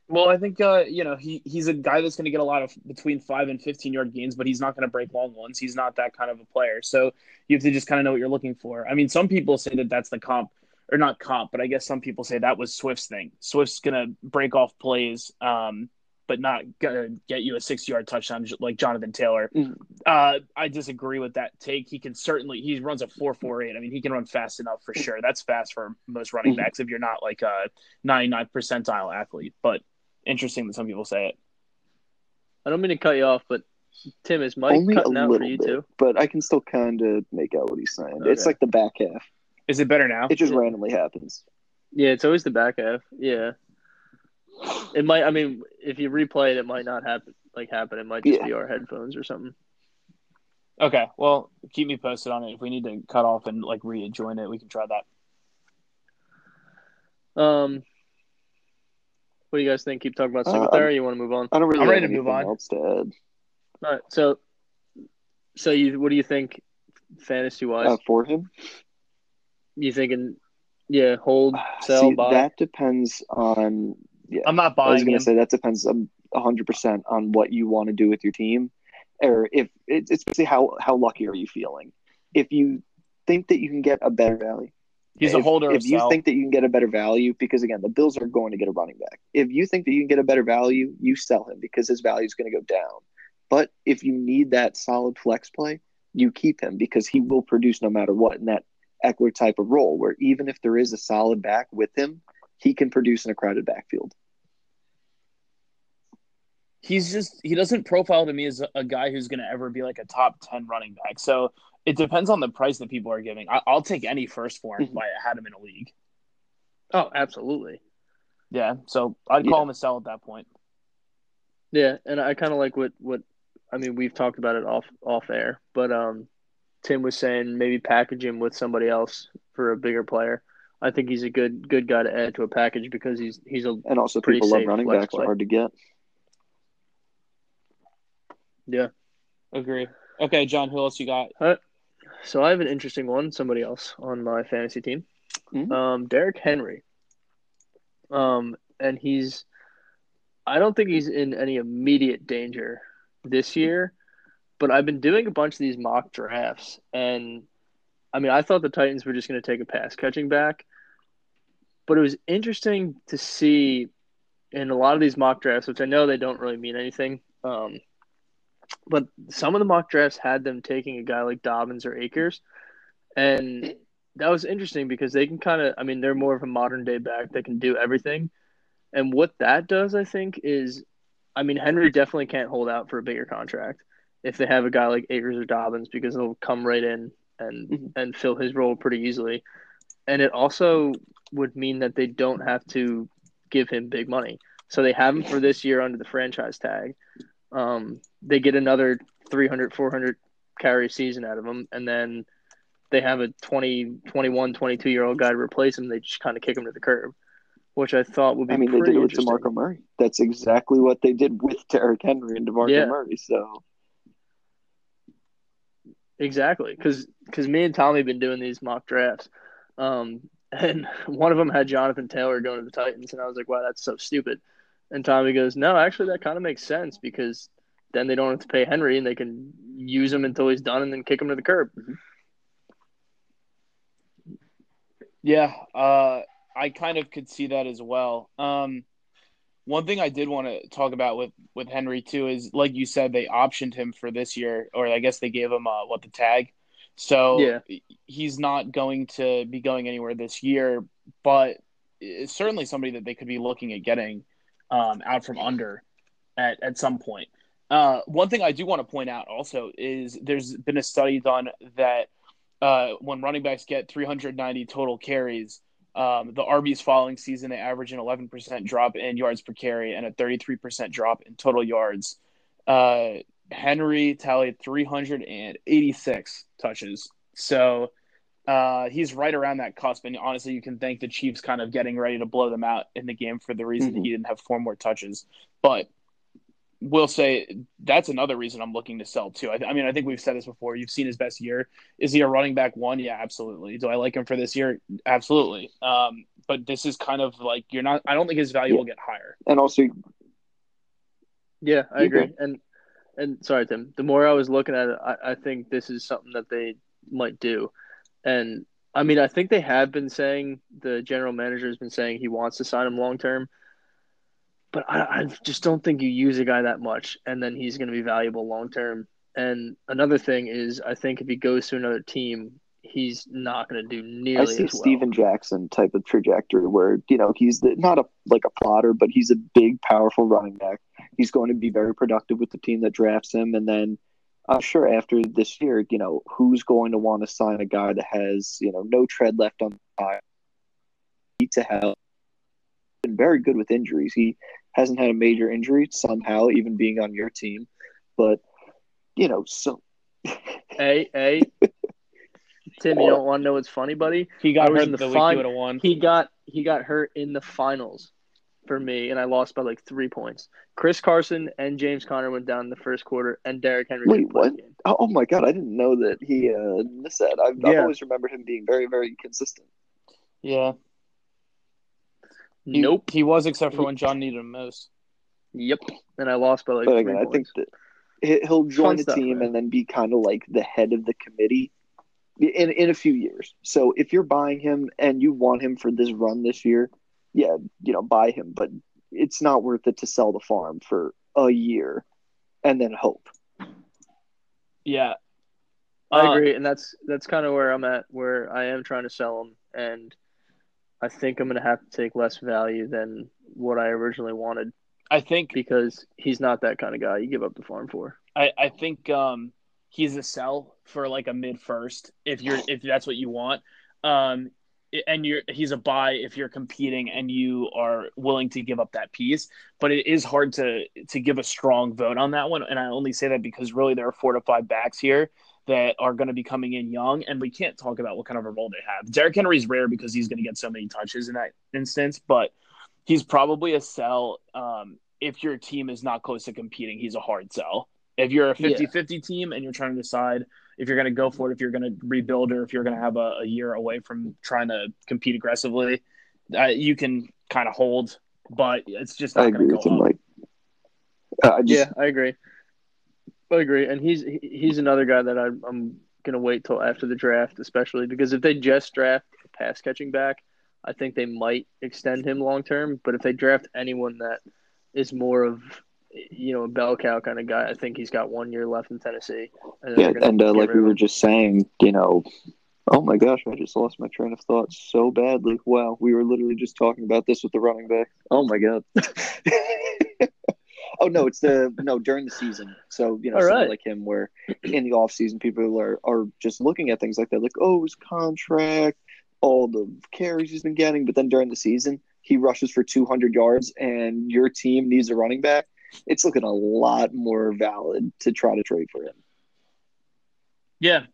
Well, I think uh, you know he he's a guy that's going to get a lot of between five and fifteen yard gains, but he's not going to break long ones. He's not that kind of a player. So you have to just kind of know what you're looking for. I mean, some people say that that's the comp or not comp, but I guess some people say that was Swift's thing. Swift's going to break off plays, um, but not going to get you a six yard touchdown like Jonathan Taylor. Mhm. Uh, I disagree with that take. He can certainly he runs a four four eight. I mean, he can run fast enough for sure. That's fast for most running Mhm. backs if you're not like a 99 percentile athlete. But interesting that some people say it. I don't mean to cut you off, but Tim is Mike only a cutting out for you bit, too. but I can still kind of make out what he's saying. It's like the back half. Is it better now? It just Yeah. randomly happens. Yeah, it's always the back half. Yeah. It might I mean, if you replay it, it might not happen like happen. It might just Yeah. be our headphones or something. Okay, well, keep me posted on it. If we need to cut off and like rejoin it, we can try that. Um what do you guys think? Keep talking about Uh, Singletary or you want to move on? I don't really I'm ready to move on. else to add. All right. So so you what do you think fantasy wise? Uh, for him, you thinking yeah, hold, sell, see, buy? that depends on. Yeah, I'm not buying. I was buying going him. to say that depends um, hundred percent on what you want to do with your team, or if it's it's basically how how lucky are you feeling. If you think that you can get a better value, He's a holder If of you sell. think that you can get a better value, because again, the Bills are going to get a running back. If you think that you can get a better value, you sell him because his value is going to go down. But if you need that solid flex play, you keep him because he will produce no matter what in that Ekeler type of role, where even if there is a solid back with him, he can produce in a crowded backfield. he's just he doesn't profile to me as a, a guy who's going to ever be like a top 10 running back so it depends on the price that people are giving I, i'll take any first for him if i had him in a league oh, absolutely. yeah so i'd call Yeah. him a sell at that point Yeah, and I kind of like what what I mean. We've talked about it off off air, but um, Tim was saying maybe package him with somebody else for a bigger player. I think he's a good good guy to add to a package because he's he's a And also, Pretty people love running backs; play. are hard to get. yeah. agree okay john who else you got So I have an interesting one. Somebody else on my fantasy team, Mhm. um, Derrick Henry. Um, and he's, I don't think he's in any immediate danger this year, but I've been doing a bunch of these mock drafts, and I mean, I thought the Titans were just going to take a pass catching back, but it was interesting to see in a lot of these mock drafts, which I know they don't really mean anything. Um, but some of the mock drafts had them taking a guy like Dobbins or Akers, and that was interesting because they can kind of, I mean, they're more of a modern day back. that can do everything, and what that does, I think, is, I mean, Henry definitely can't hold out for a bigger contract if they have a guy like Akers or Dobbins because they'll come right in and Mhm. and fill his role pretty easily, and it also would mean that they don't have to give him big money. So they have him for this year under the franchise tag. Um, they get another 300, 400 carry season out of him, and then they have a 20, 21, 22 year old guy to replace him. They just kind of kick him to the curb, which I thought would be I mean, they did it with. DeMarco Murray. That's exactly what they did with Derrick Henry and DeMarco Yeah. Murray. So Exactly, because me and Tommy have been doing these mock drafts, um, and one of them had Jonathan Taylor going to the Titans, and I was like, "Wow, that's so stupid." And Tommy goes, "No, actually, that kind of makes sense because then they don't have to pay Henry, and they can use him until he's done, and then kick him to the curb." Yeah, uh, I kind of could see that as well. Um, one thing I did want to talk about with with Henry too is, like you said, they optioned him for this year, or I guess they gave him uh, what the tag. So Yeah. he's not going to be going anywhere this year, but it's certainly somebody that they could be looking at getting um, out from under at at some point. Uh, one thing I do want to point out also is there's been a study done that uh, when running backs get 390 total carries, um, the RBs following season they average an 11% drop in yards per carry and a 33% drop in total yards. Uh, Henry tallied 386 touches, so uh, he's right around that cusp. And honestly, you can thank the Chiefs kind of getting ready to blow them out in the game for the reason Mhm. he didn't have four more touches. But will say that's another reason I'm looking to sell too. I, I, mean, I think we've said this before. You've seen his best year. Is he a running back one? Yeah, absolutely. Do I like him for this year? Absolutely. Um, but this is kind of like you're not. I don't think his value yeah. will get higher. And also, yeah, I agree. And and sorry, Tim. The more I was looking at it, I, I think this is something that they might do. And I mean, I think they have been saying the general manager has been saying he wants to sign him long term but I, I just don't think you use a guy that much and then he's going to be valuable long term. And another thing is, I think if he goes to another team, he's not going to do nearly. I see as well. Steven Jackson type of trajectory where you know he's the, not a like a plotter, but he's a big, powerful running back. He's going to be very productive with the team that drafts him, and then I'm sure after this year, you know, who's going to want to sign a guy that has you know no tread left on the tire, to hell, been very good with injuries. He hasn't had a major injury somehow, even being on your team. But you know, so hey, hey, Tim, you don't want to know what's funny, buddy? He got hurt in the, the final. He got he got hurt in the finals for me, and I lost by like three points. Chris Carson and James Conner went down in the first quarter, and Derrick Henry. Wait, what? Oh my god, I didn't know that he uh, missed that. I've, yeah. I've always remembered him being very, very consistent. Yeah, he, nope. He was, except for when John needed him most. Yep. And I lost by like. But again, I think that he'll join the team and then be kind of like the head of the committee in in a few years. So if you're buying him and you want him for this run this year, yeah, you know, buy him. But it's not worth it to sell the farm for a year and then hope. Yeah, I uh, agree, and that's that's kind of where I'm at. Where I am trying to sell him, and I think I'm going to have to take less value than what I originally wanted. I think because he's not that kind of guy you give up the farm for. I, I think um, he's a sell for like a mid first if you're if that's what you want. Um, and you're he's a buy if you're competing and you are willing to give up that piece. But it is hard to to give a strong vote on that one. And I only say that because really there are four to five backs here that are going to be coming in young, and we can't talk about what kind of a role they have. Derrick Henry's rare because he's going to get so many touches in that instance, but he's probably a sell. Um, if your team is not close to competing, he's a hard sell. If you're a 50 yeah. 50 team and you're trying to decide if you're going to go for it, if you're going to rebuild, or if you're going to have a, a, year away from trying to compete aggressively, uh, you can kind of hold, but it's just not going to go. Like, uh, just, yeah, I agree. I agree, and he's he's another guy that I, I'm gonna wait till after the draft, especially because if they just draft a pass catching back, I think they might extend him long term. But if they draft anyone that is more of you know a bell cow kind of guy, I think he's got one year left in Tennessee. And yeah, and uh, like we were just saying, you know, oh my gosh, I just lost my train of thought so badly. Wow, we were literally just talking about this with the running back. Oh my god. Oh no, it's the no during the season. So you know, something right. like him, where in the off season, people are are just looking at things like that, like oh, his contract, all the carries he's been getting, but then during the season, he rushes for 200 yards, and your team needs a running back. It's looking a lot more valid to try to trade for him. Yeah,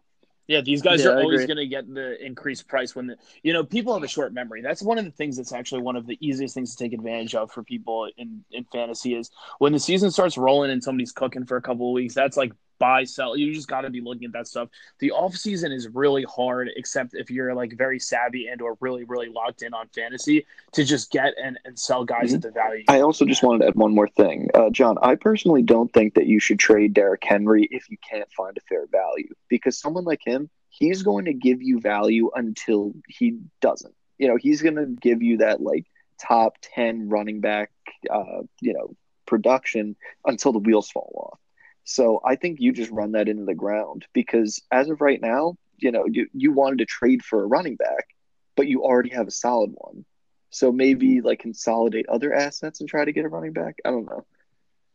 yeah, these guys yeah, are always going to get the increased price when the, you know people have a short memory. That's one of the things that's actually one of the easiest things to take advantage of for people in in fantasy is when the season starts rolling and somebody's cooking for a couple of weeks. That's like buy sell. You just got to be looking at that stuff. The off season is really hard, except if you're like very savvy and or really really locked in on fantasy to just get and, and sell guys mm-hmm. at the value. I also just wanted to add one more thing, uh, John. I personally don't think that you should trade Derrick Henry if you can't find a fair value because someone like him, he's going to give you value until he doesn't. You know, he's going to give you that like top 10 running back, uh, you know, production until the wheels fall off. So I think you just run that into the ground because as of right now, you know, you, you wanted to trade for a running back, but you already have a solid one. So maybe like consolidate other assets and try to get a running back. I don't know.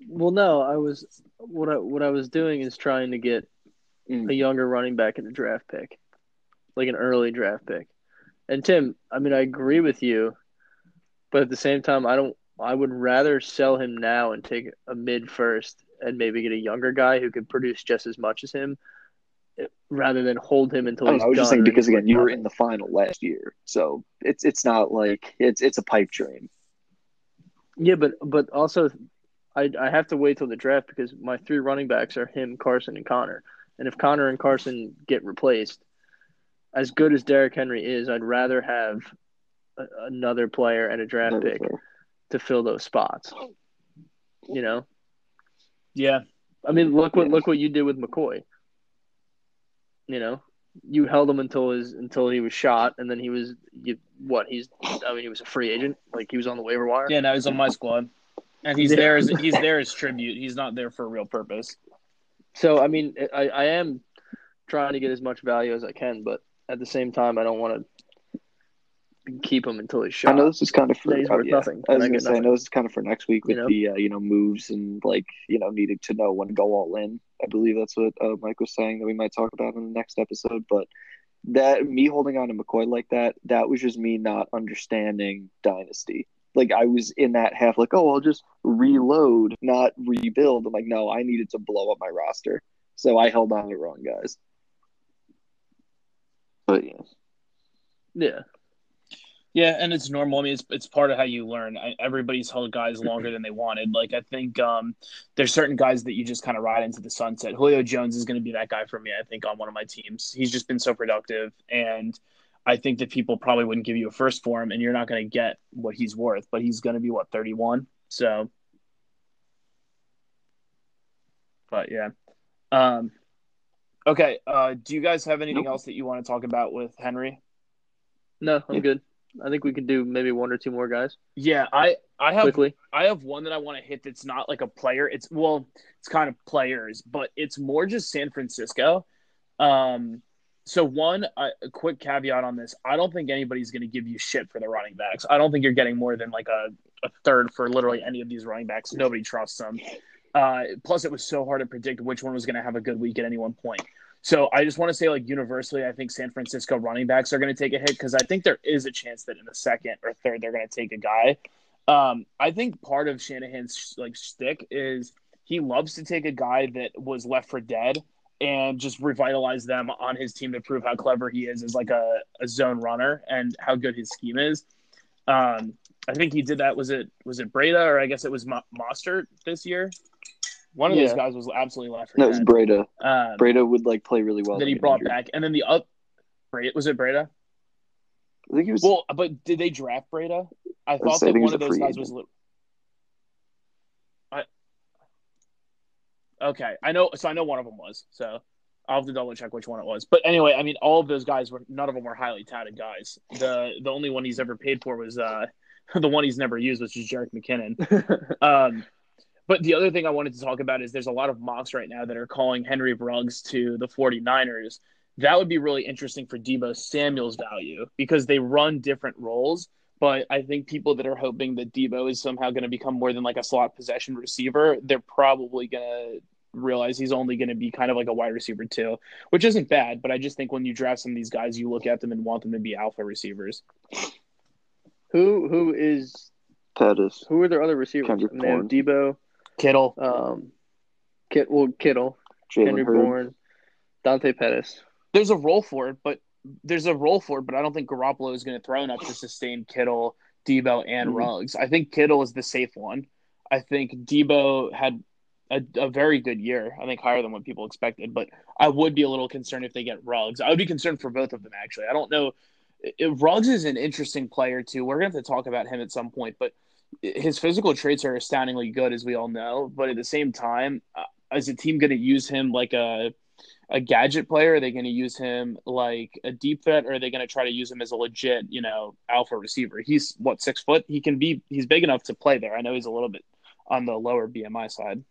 Well, no, I was what I what I was doing is trying to get mm. a younger running back in the draft pick, like an early draft pick. And Tim, I mean, I agree with you, but at the same time, I don't. I would rather sell him now and take a mid first and maybe get a younger guy who could produce just as much as him, rather than hold him until he's. I, I was just saying because again, you were in the final last year, so it's it's not like it's it's a pipe dream. Yeah, but but also, I I have to wait till the draft because my three running backs are him, Carson, and Conner. And if Conner and Carson get replaced, as good as Derrick Henry is, I'd rather have a, another player and a draft Very pick fair. to fill those spots. You know, Yeah, I mean, look what look what you did with McCoy. You know, you held him until his until he was shot, and then he was you, what? He's I mean, he was a free agent, like he was on the waiver wire. yeah. Now he's on my squad, and he's Yeah. there as he's there as tribute. He's not there for a real purpose. So I mean, I, I am trying to get as much value as I can, but at the same time, I don't want to keep him until he's I know this is kind of for uh, yeah. nothing, I was I gonna say I know this is kind of for next week with You know? the uh, you know moves and like you know needing to know when to go all in. I believe that's what uh, Mike was saying that we might talk about in the next episode. But that me holding on to McCoy like that, that was just me not understanding dynasty. Like I was in that half, like oh I'll just reload, not rebuild. I'm like no, I needed to blow up my roster, so I held on to wrong guys. But yeah, Yeah, Yeah, and it's normal. I mean, it's it's part of how you learn. I, everybody's held guys longer than they wanted. Like I think um, there's certain guys that you just kind of ride into the sunset. Julio Jones is going to be that guy for me. I think on one of my teams, he's just been so productive, and I think that people probably wouldn't give you a first for him, and you're not going to get what he's worth. But he's going to be what 31. So, but yeah. Um, okay. Uh, do you guys have anything Nope. else that you want to talk about with Henry? no, I'm good. I think we could do maybe one or two more guys Yeah, I I have quickly. I have one that I want to hit that's not like a player. It's well, it's kind of players, but it's more just San Francisco. Um, so one, I, a quick caveat on this: I don't think anybody's going to give you shit for the running backs. I don't think you're getting more than like a, a third for literally any of these running backs. Nobody trusts them. Uh, plus, it was so hard to predict which one was going to have a good week at any one point. So I just want to say, like universally, I think San Francisco running backs are going to take a hit because I think there is a chance that in the second or third they're going to take a guy. Um, I think part of Shanahan's like shtick is he loves to take a guy that was left for dead and just revitalize them on his team to prove how clever he is as like a, a zone runner and how good his scheme is. Um, I think he did that. Was it was it Breida or I guess it was Mo- Mostert this year? One of those guys was absolutely left that was dead. Breida. Um, Breida would like play really well. that he brought injured. back, and then the up. Breida was it Breida? I think he was. Well, but did they draft Breida? I thought I that one of those guys agent. was. Li- I. Okay, I know. So I know one of them was. So I'll have to double check which one it was. But anyway, I mean, all of those guys were. None of them were highly touted guys. The the only one he's ever paid for was uh the one he's never used, which is Jerick McKinnon. Um, but the other thing I wanted to talk about is there's a lot of mocks right now that are calling Henry Ruggs to the 49ers. That would be really interesting for Deebo Samuel's value because they run different roles. But I think people that are hoping that Deebo is somehow going to become more than like a slot possession receiver, they're probably going to realize he's only going to be kind of like a wide receiver too, which isn't bad. But I just think when you draft some of these guys, you look at them and want them to be alpha receivers. who who is Pettis. who are their other receivers? Kendrick I mean, they Bourne. Deebo, Kittle, um, Kit, well Kittle, Jalen Henry Hurd. Bourne, Dante Pettis. there's a role for it, but there's a role for it, but I don't think Garoppolo is going to throw enough to sustain Kittle, Deebo, and Mhm. Ruggs. I think Kittle is the safe one. I think Deebo had a, a very good year. I think higher than what people expected, but I would be a little concerned if they get Ruggs. I would be concerned for both of them actually. I don't know. If Ruggs is an interesting player too. We're going to have to talk about him at some point, but his physical traits are astoundingly good, as we all know. But at the same time, uh, is the team going to use him like a a gadget player? Are they going to use him like a deep threat, or are they going to try to use him as a legit, you know, alpha receiver? He's what six foot. He can be. He's big enough to play there. I know he's a little bit on the lower BMI side.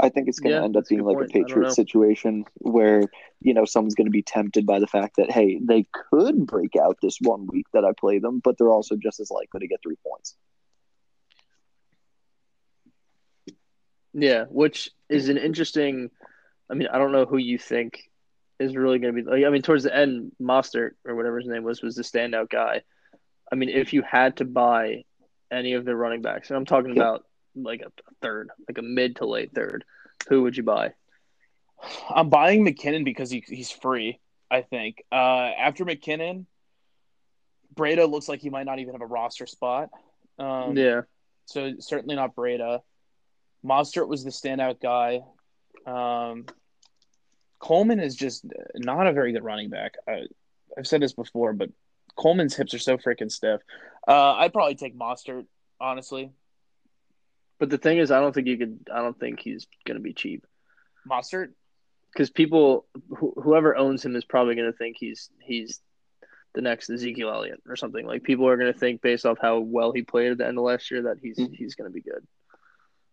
I think it's going to Yeah, end up being like point. a. Patriot situation where you know someone's going to be tempted by the fact that hey, they could break out this one week that I play them, but they're also just as likely to get three points. Yeah, which is an interesting. I mean, I don't know who you think is really going to be. Like, I mean, towards the end, Mostert or whatever his name was was the standout guy. I mean, if you had to buy any of the running backs, and I'm talking Yeah. about like a third, like a mid to late third, who would you buy? I'm buying McKinnon because he, he's free. I think uh, after McKinnon, Breida looks like he might not even have a roster spot. Um, yeah, so certainly not Breida. Mostert was the standout guy. Um, Coleman is just not a very good running back. I, I've said this before, but Coleman's hips are so freaking stiff. Uh, I'd probably take Mostert, honestly. But the thing is, I don't think you could. I don't think he's going to be cheap Mostert? because people, wh- whoever owns him, is probably going to think he's he's the next Ezekiel Elliott or something. Like people are going to think based off how well he played at the end of last year that he's Mhm. he's going to be good,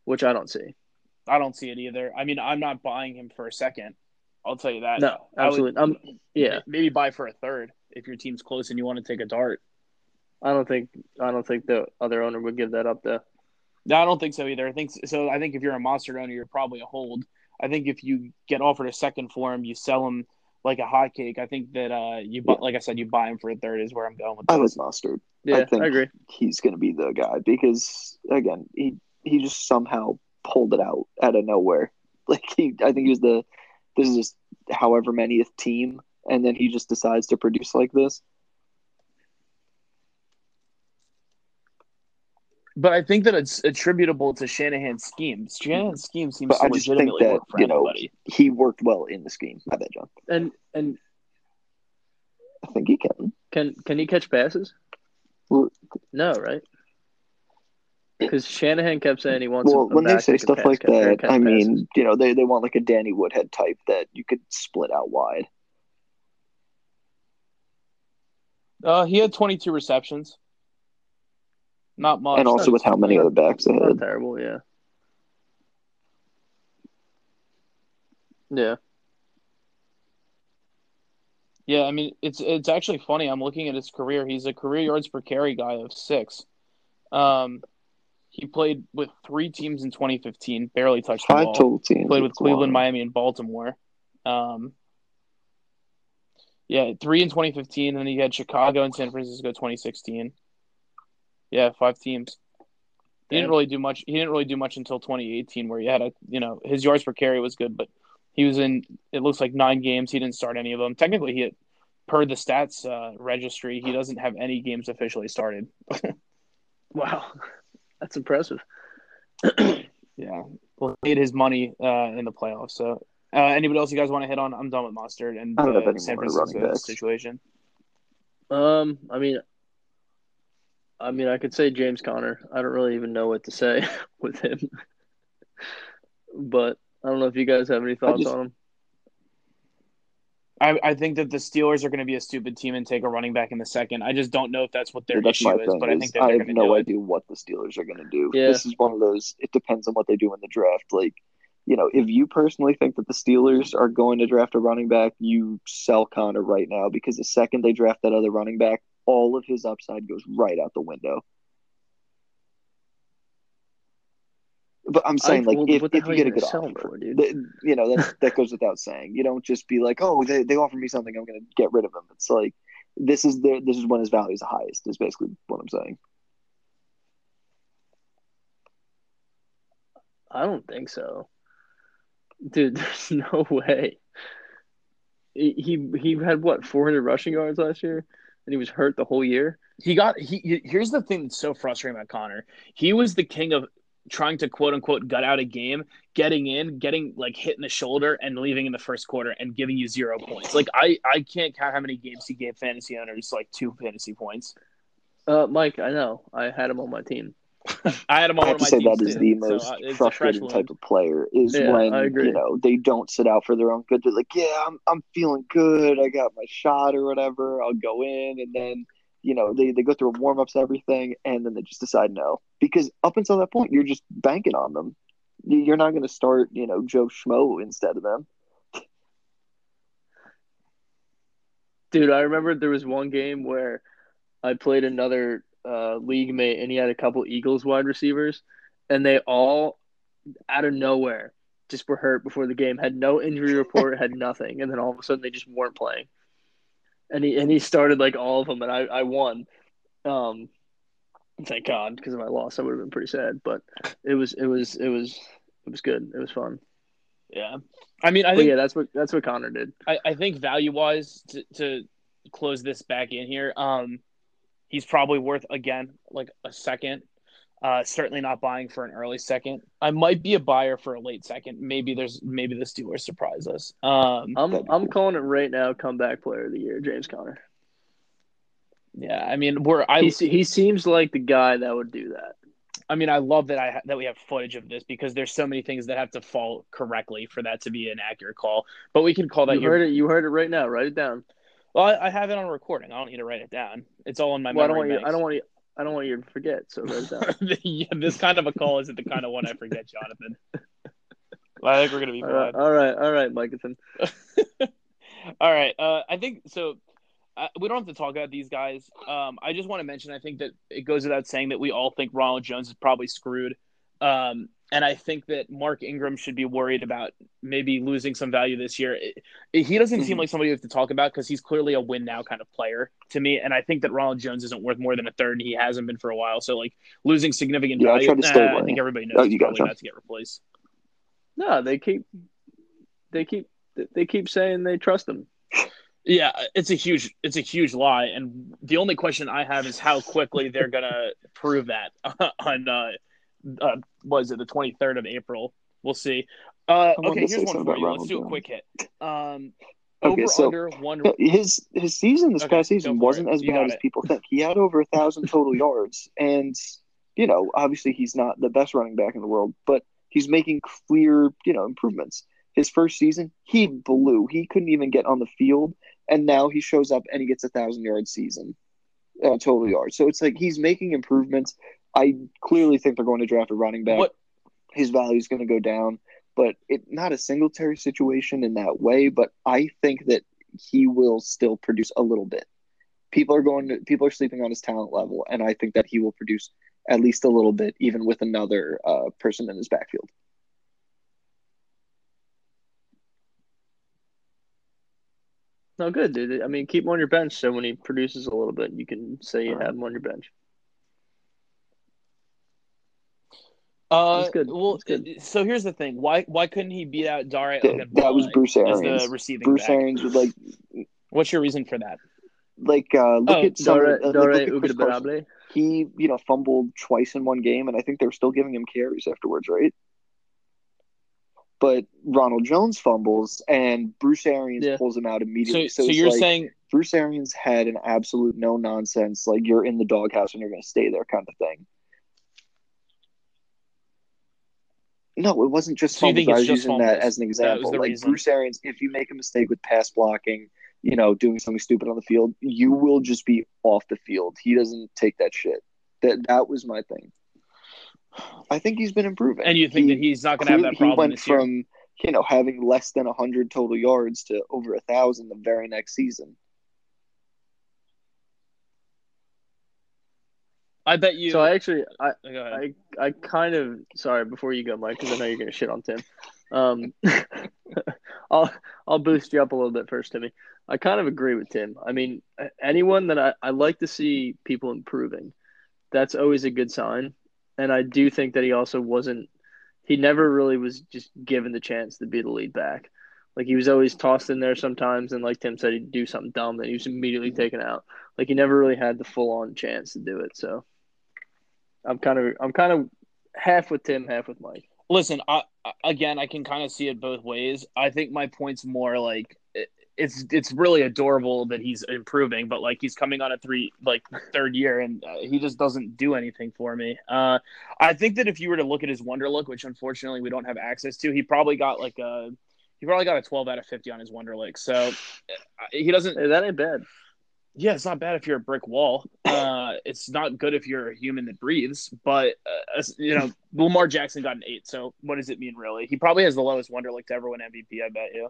which I don't see. I don't see it either. I mean, I'm not buying him for a second. I'll tell you that. No, I would- absolutely. Um, yeah, Maybe buy for a third if your team's close and you want to take a dart. I don't think I don't think the other owner would give that up though. No, I don't think so either. I think so. I think if you're a monster owner, you're probably a hold. I think if you get offered a second for him, you sell him like a hotcake. I think that uh, you, bu- Yeah. like I said, you buy him for a third is where I'm going with I was like Mostert. Yeah, I, think I agree. He's going to be the guy because again, he he just somehow pulled it out out of nowhere. Like he, I think he was the this is just however manyth team, and then he just decides to produce like this. But I think that it's attributable to Shanahan's scheme. Shanahan's scheme seems But to I just think legitimately that, work for you know, everybody. He worked well in the scheme. I bet, John. And and I think he can. can can he catch passes? Well- No, right? Because Shanahan kept saying he wants. Well, a, a when they say stuff like catch- that, I mean, passes. you know, they, they want like a Danny Woodhead type that you could split out wide. Uh, he had 22 receptions. Not much. and also with how many other backs they had. terrible, yeah. Yeah, Yeah, I mean it's it's actually funny. I'm looking at his career. He's a career yards per carry guy of six. Um, he played with three teams in 2015. Barely touched the Five ball. total teams. Played with It's Cleveland, wild. Miami, and Baltimore. Um, yeah, three in 2015, and then he had Chicago and San Francisco 2016. Yeah, five teams. He didn't really do much. He didn't really do much until 2018, where he had a you know his yards per carry was good, but he was in it looks like nine games. He didn't start any of them. Technically, he had, per the stats uh, registry, he doesn't have any games officially started. wow, that's impressive. Yeah, well, he made his money uh, in the playoffs. So, uh, anybody else you guys want to hit on? I'm done with Mostert and I don't uh, San running Francisco situation. Um, I mean, I mean, I could say James Conner. I don't really even know what to say with him, but I don't know if you guys have any thoughts just- on him. I, I think that the Steelers are going to be a stupid team and take a running back in the second. I just don't know if that's what their That's issue my is, thing. but I think that I they're have going to no do it. idea what the Steelers are going to do. Yeah. This is one of those. It depends on what they do in the draft. Like, you know, if you personally think that the Steelers are going to draft a running back, you sell Conner right now because the second they draft that other running back, all of his upside goes right out the window. But I'm saying, I- like, well, if, if you get a good gonna sell him offer, for, dude? th- you know that that goes without saying. You don't just be like, oh, they they offer me something, I'm going to get rid of him. It's like this is the this is when his value is the highest. Is basically what I'm saying. I don't think so, dude. There's no way. He, he had what 400 rushing yards last year, and he was hurt the whole year. He got he. he- Here's the thing that's so frustrating about Conner. He was the king of trying to quote unquote gut out a game, getting in, getting like hit in the shoulder, and leaving in the first quarter and giving you zero points. Like I I can't count how many games he gave fantasy owners like two fantasy points. Uh, Mike, I know. I had him on my team. I had him on I have to say that is teams is too. the So, most uh, it's a fresh frustrating type of player is Yeah, when you know they don't sit out for their own good. They're like, yeah, I'm I'm feeling good. I got my shot or whatever. I'll go in, and then you know they they go through warm ups, everything, and then they just decide no because up until that point you're just banking on them. You- You're not going to start you know Joe Schmo instead of them. Dude, I remember there was one game where I played another uh, league mate, and he had a couple Eagles wide receivers, and they all, out of nowhere, just were hurt before the game. Had no injury report, had nothing, and then all of a sudden they just weren't playing. And he and he started like all of them, and I I won. Um, thank God, because if I lost, I would have been pretty sad. But it was it was it was it was good. It was fun. Yeah, I mean I But think yeah, that's what that's what Conner did. I, I think value wise to, to close this back in here, um, he's probably worth again like a second. Uh, certainly not buying for an early second. I might be a buyer for a late second. Maybe there's maybe the Steelers surprise us. Um, I'm I'm calling it right now. Comeback player of the year, James Conner. yeah, I mean we're I He he seems like the guy that would do that. I mean I love that I ha- that we have footage of this because there's so many things that have to fall correctly for that to be an accurate call. But we can call that You your heard it. You heard it right now. Write it down. Well, I, I have it on recording. I don't need to write it down. It's all in my Well, I don't memory want you. I don't want you. I don't want you to forget. So write it down. yeah, this kind of a call isn't the kind of one I forget, Jonathan. I think we're gonna be all right. fine. All right. All right, Michelson. All right. Uh, I think so. Uh, we don't have to talk about these guys. Um, I just want to mention. I think that it goes without saying that we all think Ronald Jones is probably screwed. Um, and I think that Mark Ingram should be worried about maybe losing some value this year. It, it- he doesn't seem Mhm. like somebody you have to talk about because he's clearly a win now kind of player to me. And I think that Ronald Jones isn't worth more than a third. And he hasn't been for a while. So like losing significant Yeah, I value. tried to stay nah, I think everybody knows Oh, he's you got probably you. about to get replaced. No, they keep. They keep. They keep saying they trust him. Yeah, it's a huge it's a huge lie, and the only question I have is how quickly they're gonna prove that on uh, uh was it the twenty third of April? We'll see. Uh, okay, here's one for you. Let's do a quick hit. Um, Okay, over so- under one. His his season this Okay, past season wasn't it. as You bad as it. people think. He had over a thousand total yards, and you know, obviously he's not the best running back in the world, but he's making clear, you know, improvements. His first season, he blew. He couldn't even get on the field, and now he shows up and he gets a thousand yard season, uh, total yards. So it's like he's making improvements. I clearly think they're going to draft a running back. What His value is going to go down, but it not a Singletary situation in that way. But I think that he will still produce a little bit. People are going to people are sleeping on his talent level, and I think that he will produce at least a little bit, even with another uh, person in his backfield. No, good, dude. I mean, keep him on your bench so when he produces a little bit, you can say you All right. have him on your bench. Uh, That's good. well, That's good. so here's the thing. Why why couldn't he beat out Dare That, that was Bruce as Arians. the receiving Bruce back? Arians would like What's your reason for that? like uh, look Oh, at some Dare, of the- uh, like, look at Chris He you know fumbled twice in one game, and I think they're still giving him carries afterwards, right? But Ronald Jones fumbles, and Bruce Arians Yeah. pulls him out immediately. so, So, it's you're like, saying Bruce Arians had an absolute no nonsense, like you're in the doghouse and you're going to stay there kind of thing. No, it wasn't just So fumbles. I was using that as an example. Like reason. Bruce Arians, if you make a mistake with pass blocking, you know, doing something stupid on the field, you will just be off the field. He doesn't take that shit. That that was my thing. I think he's been improving. and you think He- that he's not going to have that he problem went this year? from you know having less than hundred total yards to over a thousand the very next season. I bet you. So I actually, I, I, I kind of sorry before you go, Mike, because I know you're gonna shit on Tim. Um, I'll I'll boost you up a little bit first, Timmy. I kind of agree with Tim. I mean, anyone that I, I like to see people improving, that's always a good sign. And I do think that he also wasn't. He never really was just given the chance to be the lead back. Like he was always tossed in there sometimes, and like Tim said, he'd do something dumb, and he was immediately taken out. Like he never really had the full on chance to do it. So I'm kind of I'm kind of half with Tim, half with Mike. Listen, I, again, I can kind of see it both ways. I think my point's more like it, it's it's really adorable that he's improving, but like he's coming on a three like third year and uh, he just doesn't do anything for me. Uh, I think that if you were to look at his Wonderlic, which unfortunately we don't have access to, he probably got like a he probably got a 12 out of 50 on his Wonderlic. So uh, he doesn't Hey, that ain't bad. Yeah, it's not bad if you're a brick wall. Uh, it's not good if you're a human that breathes. But uh, you know, Lamar Jackson got an eight. So what does it mean, really? He probably has the lowest Wonderlic to ever win MVP. I bet you.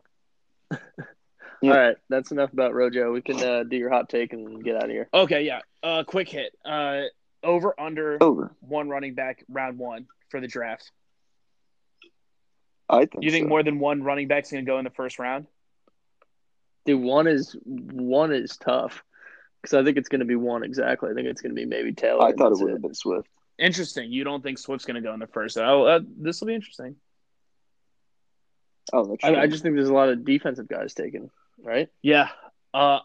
Yeah. All right, that's enough about Rojo. We can uh, do your hot take and get out of here. Okay, yeah. Uh, quick hit. Uh, over under Over. one running back round one for the draft. I think. You think so. more than one running back's going to go in the first round? Dude, one is one is tough because I think it's going to be one exactly. I think it's going to be maybe Taylor. I thought it that's would have been Swift. Interesting. You don't think Swift's going to go in the first? Oh, uh, this will be interesting. Oh, that's I, true. I just think there's a lot of defensive guys taken, right? Yeah. Uh,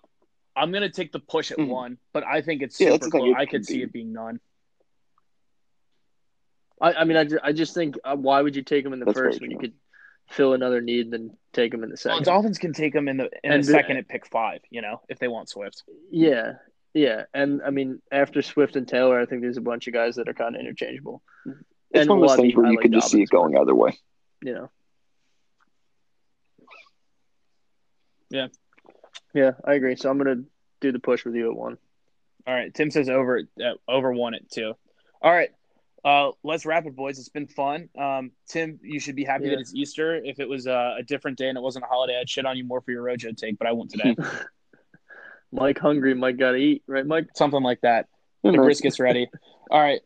I'm going to take the push at Mhm. one, but I think it's Yeah, super that's the thing, close. it I could could see be. it being none. I, I mean, I, ju- I just think uh, why would you take him in the That's first when you could fill another need and then take him in the Well, second? Dolphins can take him in the in And the the- second at pick five. You know, if they want Swift. Yeah, yeah, and I mean after Swift and Taylor, I think there's a bunch of guys that are kind of interchangeable. It's And one of those things where I you like could just see it going either way. You know. Yeah. Yeah, I agree. So I'm gonna do the push with you at one. All right. Tim says over uh, over one at two. All right. Uh, let's wrap it, boys. It's been fun. Um, Tim, you should be happy Yeah. that it's Easter. If it was uh, a different day and it wasn't a holiday, I'd shit on you more for your Rojo take, but I won't today. Mike hungry, Mike gotta eat, right, Mike? Something like that. The know, brisket's ready. All right.